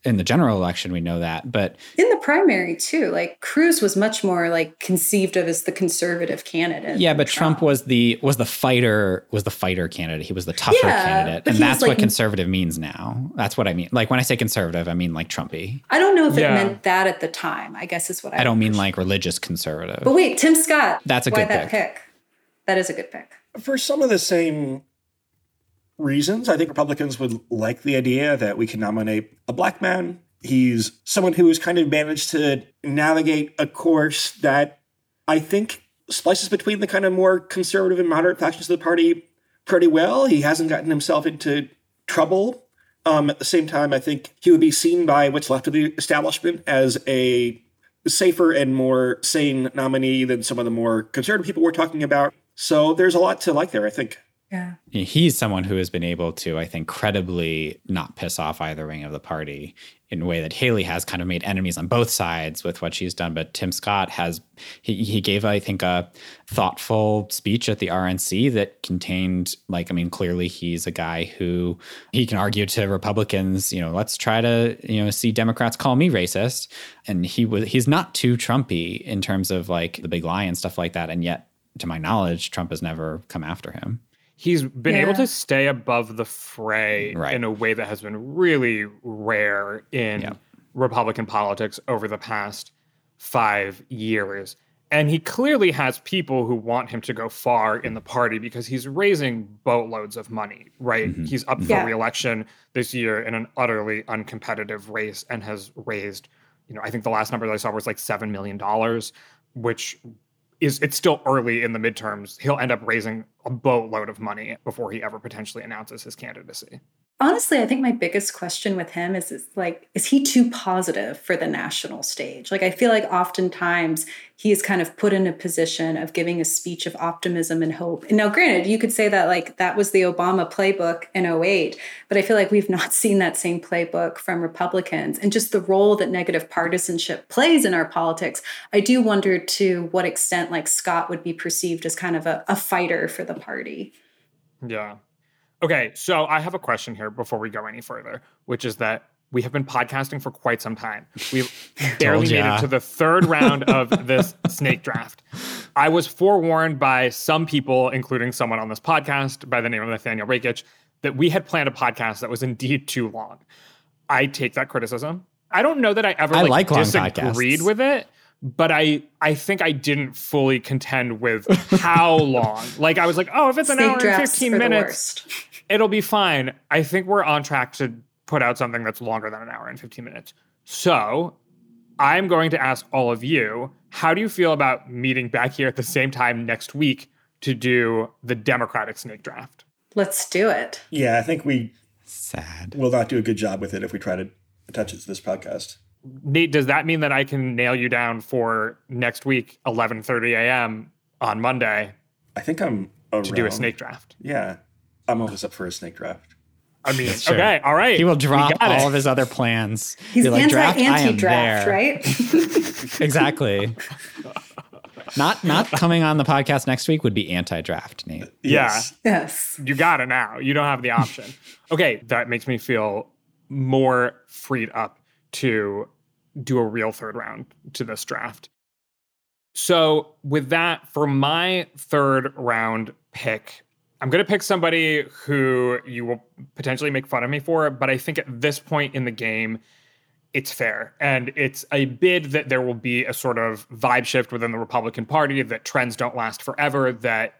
in the general election, we know that, but In the primary too, like Cruz was much more like conceived of as the conservative candidate. yeah, but Trump was the was the fighter was the fighter candidate. He was the tougher Yeah, candidate, and he was that's what conservative means now. That's what I mean. Like when I say conservative, I mean like Trumpy. I don't know if Yeah. it meant that at the time. I guess is what I. I don't mean like religious conservative. But wait, Tim Scott. That's a why good that pick. pick? That is a good pick. For some of the same reasons, I think Republicans would like the idea that we can nominate a black man. He's someone who has kind of managed to navigate a course that I think slices between the kind of more conservative and moderate factions of the party pretty well. He hasn't gotten himself into trouble. Um, at the same time, I think he would be seen by what's left of the establishment as a safer and more sane nominee than some of the more conservative people we're talking about. So there's a lot to like there, I think. Yeah. he's someone who has been able to, I think, credibly not piss off either wing of the party in a way that Haley has kind of made enemies on both sides with what she's done. But Tim Scott has, he, he gave, I think, a thoughtful speech at the RNC that contained, like, I mean, clearly he's a guy who he can argue to Republicans, you know, let's try to, you know, see Democrats call me racist. And he was, he's not too Trumpy in terms of like the big lie and stuff like that. And yet, to my knowledge, Trump has never come after him. He's been able to stay above the fray Right. in a way that has been really rare in Yeah. Republican politics over the past five years. And he clearly has people who want him to go far in the party because he's raising boatloads of money, right? Mm-hmm. He's up for Yeah. reelection this year in an utterly uncompetitive race and has raised, you know, I think the last number that I saw was like $7 million, which is it's still early in the midterms. He'll end up raising a boatload of money before he ever potentially announces his candidacy. Honestly, I think my biggest question with him is, is like, is he too positive for the national stage? Like, I feel like oftentimes he is kind of put in a position of giving a speech of optimism and hope. And now, granted, you could say that like that was the Obama playbook in 08, but I feel like we've not seen that same playbook from Republicans. And just the role that negative partisanship plays in our politics, I do wonder to what extent like Scott would be perceived as kind of a, a fighter for the party. Yeah. Okay, so I have a question here before we go any further, which is that we have been podcasting for quite some time. We've barely made it to the third round of this snake draft. I was forewarned by some people, including someone on this podcast by the name of Nathaniel Rakich, that we had planned a podcast that was indeed too long. I take that criticism. I don't know that I ever I like, like disagreed podcasts. with it, but I I think I didn't fully contend with how long. Like I was like, oh, if it's an hour and fifteen are the minutes, worst. It'll be fine. I think we're on track to put out something that's longer than an hour and 15 minutes. So I'm going to ask all of you how do you feel about meeting back here at the same time next week to do the Democratic snake draft? Let's do it. Yeah, I think we Sad. will not do a good job with it if we try to attach it to this podcast. Nate, does that mean that I can nail you down for next week, 11:30 a.m. on Monday I think I'm around. to do a snake draft? Yeah, I'm always up for a snake draft. I mean, Sure. okay, all right. He will we drop got it. all of his other plans. He's Be like, anti draft, anti draft, right? Exactly. not not coming on the podcast next week would be anti-draft, Nate. Yeah. yes. You got it now. You don't have the option. okay, that makes me feel more freed up to do a real third round to this draft. So, with that, for my third round pick, I'm going to pick somebody who you will potentially make fun of me for, but I think at this point in the game, it's fair. And it's a bid that there will be a sort of vibe shift within the Republican Party, that trends don't last forever, that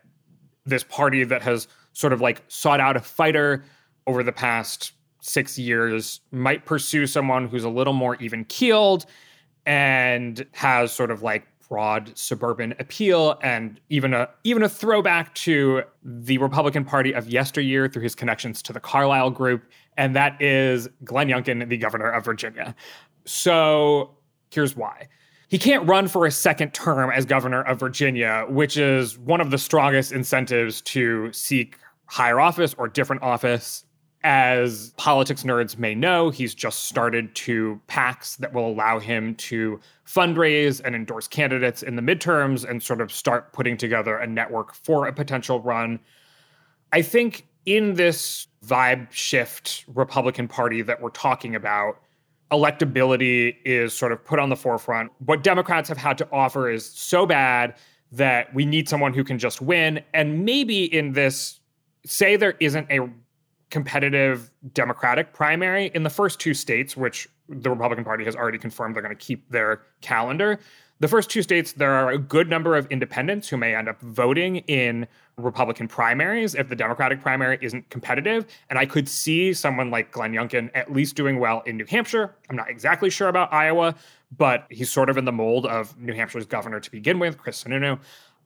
this party that has sort of like sought out a fighter over the past six years might pursue someone who's a little more even keeled and has sort of like broad suburban appeal and even a even a throwback to the Republican Party of yesteryear through his connections to the Carlyle Group, and that is Glenn Youngkin, the governor of Virginia. So here's why. He can't run for a second term as governor of Virginia, which is one of the strongest incentives to seek higher office or different office as politics nerds may know, he's just started two PACs that will allow him to fundraise and endorse candidates in the midterms and sort of start putting together a network for a potential run. I think in this vibe shift Republican Party that we're talking about, electability is sort of put on the forefront. What Democrats have had to offer is so bad that we need someone who can just win. And maybe in this, say there isn't a competitive Democratic primary in the first two states, which the Republican Party has already confirmed they're going to keep their calendar. The first two states, there are a good number of independents who may end up voting in Republican primaries if the Democratic primary isn't competitive. And I could see someone like Glenn Youngkin at least doing well in New Hampshire. I'm not exactly sure about Iowa, but he's sort of in the mold of New Hampshire's governor to begin with, Chris Sununu.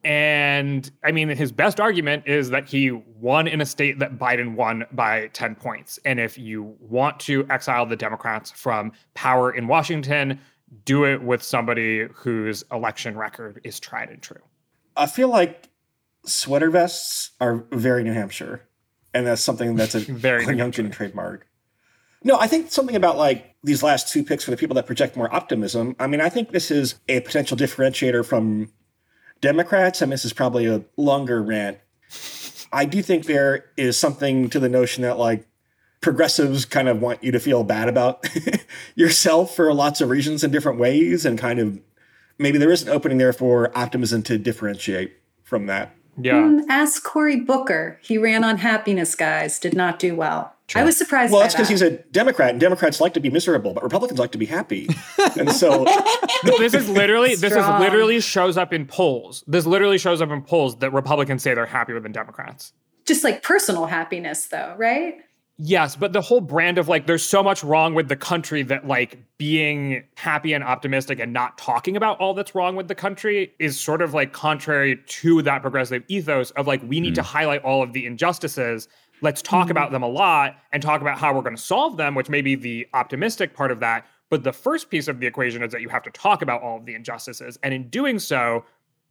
And I mean, his best argument is that he won in a state that Biden won by 10 points. And if you want to exile the Democrats from power in Washington, do it with somebody whose election record is tried and true. I feel like sweater vests are very New Hampshire. And that's something that's a very Youngkin trademark. No, I think something about like these last two picks for the people that project more optimism. I mean, I think this is a potential differentiator from Democrats, and this is probably a longer rant. I do think there is something to the notion that like progressives kind of want you to feel bad about yourself for lots of reasons in different ways, and kind of maybe there is an opening there for optimism to differentiate from that. Yeah. Mm, ask Cory Booker. He ran on happiness, guys. Did not do well. True. I was surprised. Well, that's because he's a Democrat, and Democrats like to be miserable, but Republicans like to be happy. and so, this is literally this is literally shows up in polls. This literally shows up in polls that Republicans say they're happier than Democrats. Just like personal happiness, though, right? Yes, but the whole brand of like, there's so much wrong with the country that like being happy and optimistic and not talking about all that's wrong with the country is sort of like contrary to that progressive ethos of like, we need mm. to highlight all of the injustices let's talk mm-hmm. about them a lot and talk about how we're going to solve them, which may be the optimistic part of that. But the first piece of the equation is that you have to talk about all of the injustices. And in doing so,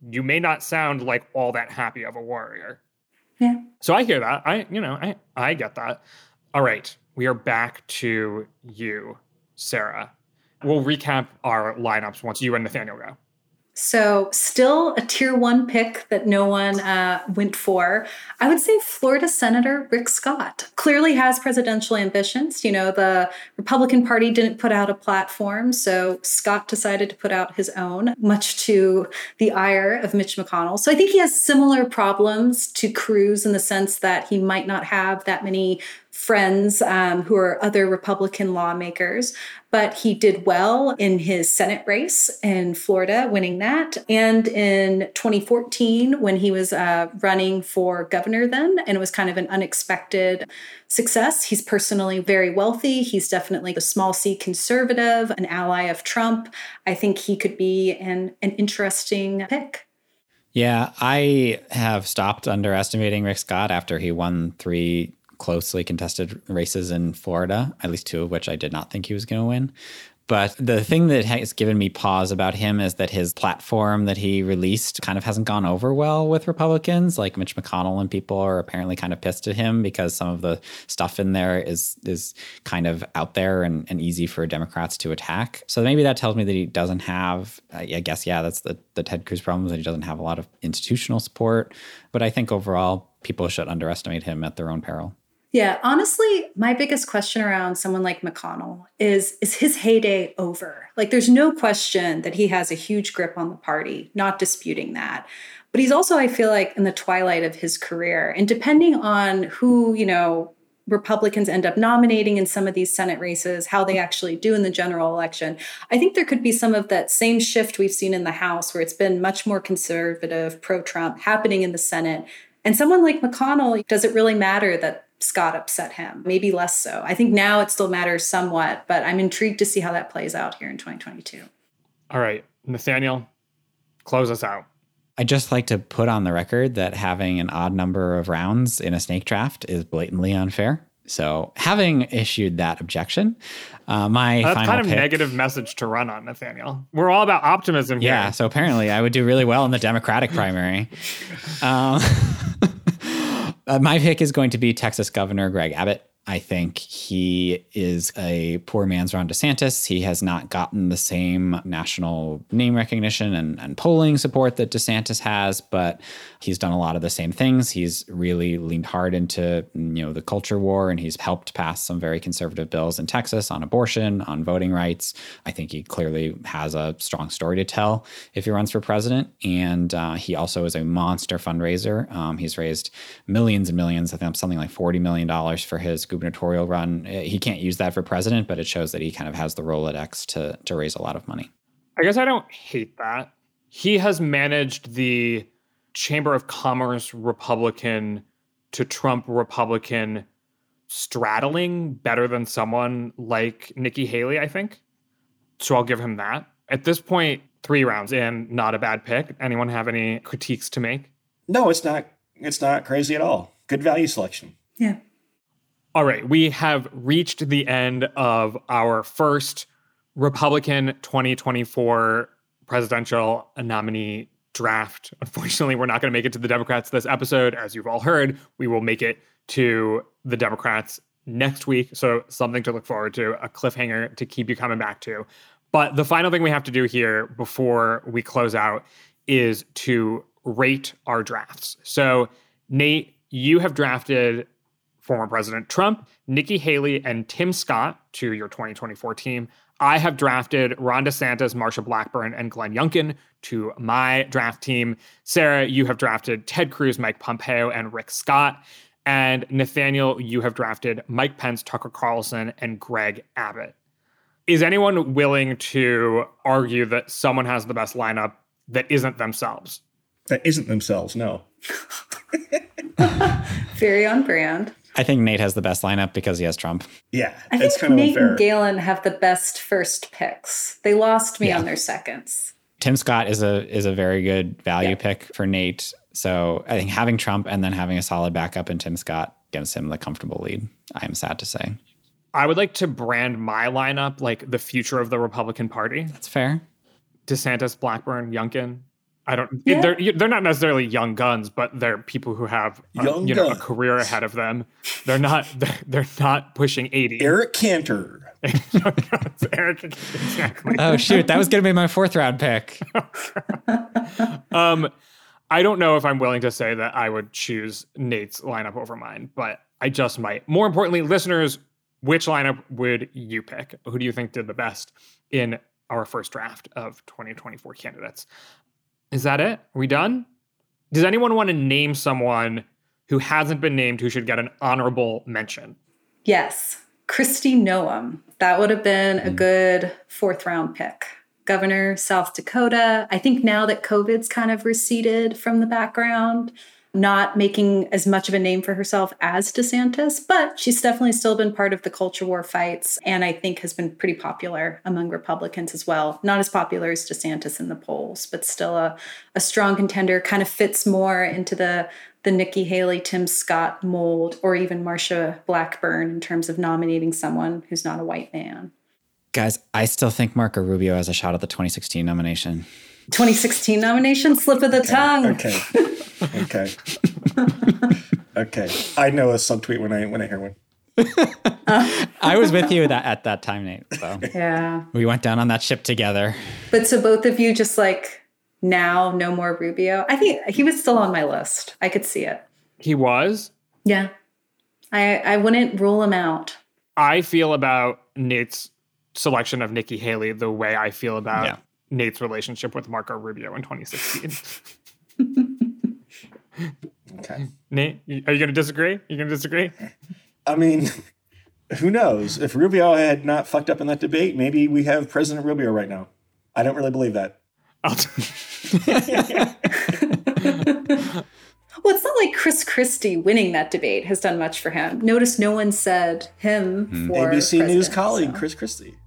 you may not sound like all that happy of a warrior. Yeah. So I hear that. I, you know, I, I get that. All right. We are back to you, Sarah. We'll recap our lineups once you and Nathaniel go. So, still a tier one pick that no one uh, went for. I would say Florida Senator Rick Scott clearly has presidential ambitions. You know, the Republican Party didn't put out a platform, so Scott decided to put out his own, much to the ire of Mitch McConnell. So, I think he has similar problems to Cruz in the sense that he might not have that many friends um, who are other Republican lawmakers. But he did well in his Senate race in Florida, winning that. And in 2014, when he was uh, running for governor, then, and it was kind of an unexpected success. He's personally very wealthy. He's definitely a small c conservative, an ally of Trump. I think he could be an, an interesting pick. Yeah, I have stopped underestimating Rick Scott after he won three closely contested races in Florida, at least two of which I did not think he was going to win. But the thing that has given me pause about him is that his platform that he released kind of hasn't gone over well with Republicans. Like Mitch McConnell and people are apparently kind of pissed at him because some of the stuff in there is is kind of out there and, and easy for Democrats to attack. So maybe that tells me that he doesn't have, I guess, yeah, that's the, the Ted Cruz problem, that he doesn't have a lot of institutional support. But I think overall, people should underestimate him at their own peril. Yeah, honestly, my biggest question around someone like McConnell is is his heyday over? Like there's no question that he has a huge grip on the party, not disputing that. But he's also I feel like in the twilight of his career and depending on who, you know, Republicans end up nominating in some of these Senate races, how they actually do in the general election. I think there could be some of that same shift we've seen in the House, where it's been much more conservative, pro Trump, happening in the Senate. And someone like McConnell, does it really matter that Scott upset him? Maybe less so. I think now it still matters somewhat, but I'm intrigued to see how that plays out here in 2022. All right, Nathaniel, close us out. I'd just like to put on the record that having an odd number of rounds in a snake draft is blatantly unfair. So, having issued that objection, uh, my That's final kind of pick, negative message to run on, Nathaniel. We're all about optimism here. Yeah, so apparently I would do really well in the Democratic primary. Um, uh, my pick is going to be Texas Governor Greg Abbott. I think he is a poor man's Ron DeSantis. He has not gotten the same national name recognition and, and polling support that DeSantis has, but he's done a lot of the same things. He's really leaned hard into you know the culture war, and he's helped pass some very conservative bills in Texas on abortion, on voting rights. I think he clearly has a strong story to tell if he runs for president, and uh, he also is a monster fundraiser. Um, he's raised millions and millions. I think something like forty million dollars for his gubernatorial run. Uh, He can't use that for president, but it shows that he kind of has the Rolodex to to raise a lot of money. I guess I don't hate that. He has managed the Chamber of Commerce Republican to Trump Republican straddling better than someone like Nikki Haley, I think. So I'll give him that. At this point, three rounds in, not a bad pick. Anyone have any critiques to make? No, it's not. It's not crazy at all. Good value selection. Yeah. All right, we have reached the end of our first Republican 2024 presidential nominee draft. Unfortunately, we're not going to make it to the Democrats this episode. As you've all heard, we will make it to the Democrats next week. So, something to look forward to, a cliffhanger to keep you coming back to. But the final thing we have to do here before we close out is to rate our drafts. So, Nate, you have drafted former President Trump, Nikki Haley, and Tim Scott to your 2024 team. I have drafted Ron DeSantis, Marsha Blackburn, and Glenn Youngkin to my draft team. Sarah, you have drafted Ted Cruz, Mike Pompeo, and Rick Scott. And Nathaniel, you have drafted Mike Pence, Tucker Carlson, and Greg Abbott. Is anyone willing to argue that someone has the best lineup that isn't themselves? That isn't themselves. No. Very on brand. I think Nate has the best lineup because he has Trump. Yeah, I it's think kind of Nate unfair. and Galen have the best first picks. They lost me Yeah. on their seconds. Tim Scott is a is a very good value Yeah. pick for Nate. So I think having Trump and then having a solid backup in Tim Scott gives him the comfortable lead. I am sad to say. I would like to brand my lineup like the future of the Republican Party. That's fair. DeSantis, Blackburn, Youngkin. I don't. Yeah. They're they're not necessarily young guns, but they're people who have a, Young you know a career ahead of them. They're not they're, they're not pushing eighty. Eric Cantor. Eric, exactly. Oh shoot, that was gonna be my fourth round pick. Um, I don't know if I'm willing to say that I would choose Nate's lineup over mine, but I just might. More importantly, listeners, which lineup would you pick? Who do you think did the best in our first draft of 2024 candidates? Is that it? Are we done? Does anyone want to name someone who hasn't been named who should get an honorable mention? Yes, Kristi Noem. That would have been a hmm. good fourth round pick. Governor, South Dakota. I think now that COVID's kind of receded from the background, not making as much of a name for herself as DeSantis, but she's definitely still been part of the culture war fights and I think has been pretty popular among Republicans as well. Not as popular as DeSantis in the polls, but still a, a strong contender, kind of fits more into the the Nikki Haley, Tim Scott mold, or even Marsha Blackburn in terms of nominating someone who's not a white man. Guys, I still think Marco Rubio has a shot at the 2016 nomination. 2016 nomination, slip of the tongue. Okay. Okay. okay. I know a subtweet when I when I hear one. I was with you that, at that time, Nate. So Yeah. we went down on that ship together. But so both of you just like now no more Rubio. I think he was still on my list. I could see it. He was. Yeah. I, I wouldn't rule him out. I feel about Nate's selection of Nikki Haley the way I feel about Yeah. Nate's relationship with Marco Rubio in 2016. Okay. Nate, are you going to disagree? You going to disagree? I mean, who knows? If Rubio had not fucked up in that debate, maybe we have President Rubio right now. I don't really believe that. I'll Well, it's not like Chris Christie winning that debate has done much for him. Notice no one said him hmm. for ABC News colleague so- Chris Christie.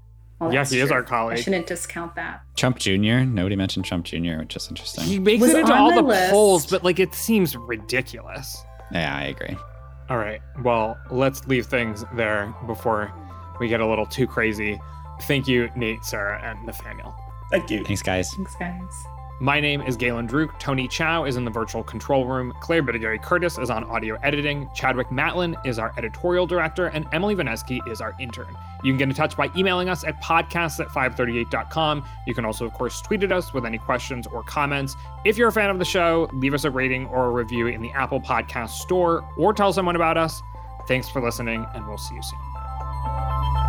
Well, Yeah, that's he is our colleague. I shouldn't discount that. Trump Jr. Nobody mentioned Trump Jr., which is interesting. he makes Was it into all the list. polls, but like it seems ridiculous. yeah, I agree. All right. Well, let's leave things there before we get a little too crazy. Thank you, Nate, Sarah, and Nathaniel. Thank you. Thanks, guys. Thanks, guys. My name is Galen Druk. Tony Chow is in the virtual control room. Claire Bidigare-Curtis is on audio editing. Chadwick Matlin is our editorial director. And Emily Vanesky is our intern. You can get in touch by emailing us at podcasts at 538.com. You can also, of course, tweet at us with any questions or comments. If you're a fan of the show, leave us a rating or a review in the Apple Podcast Store or tell someone about us. Thanks for listening, and we'll see you soon.